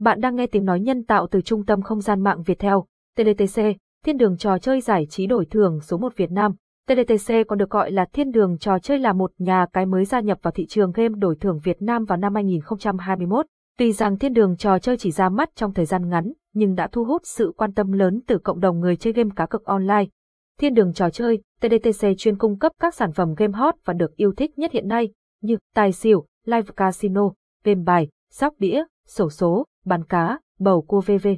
Bạn đang nghe tiếng nói nhân tạo từ Trung tâm Không gian mạng Việt Theo, TDTC, thiên đường trò chơi giải trí đổi thưởng số 1 Việt Nam. TDTC còn được gọi là thiên đường trò chơi là một nhà cái mới gia nhập vào thị trường game đổi thưởng Việt Nam vào năm 2021. Tuy rằng thiên đường trò chơi chỉ ra mắt trong thời gian ngắn, nhưng đã thu hút sự quan tâm lớn từ cộng đồng người chơi game cá cược online. Thiên đường trò chơi, TDTC chuyên cung cấp các sản phẩm game hot và được yêu thích nhất hiện nay, như tài xỉu, live casino, game bài, sóc đĩa, sổ số, bán cá, bầu cua VV.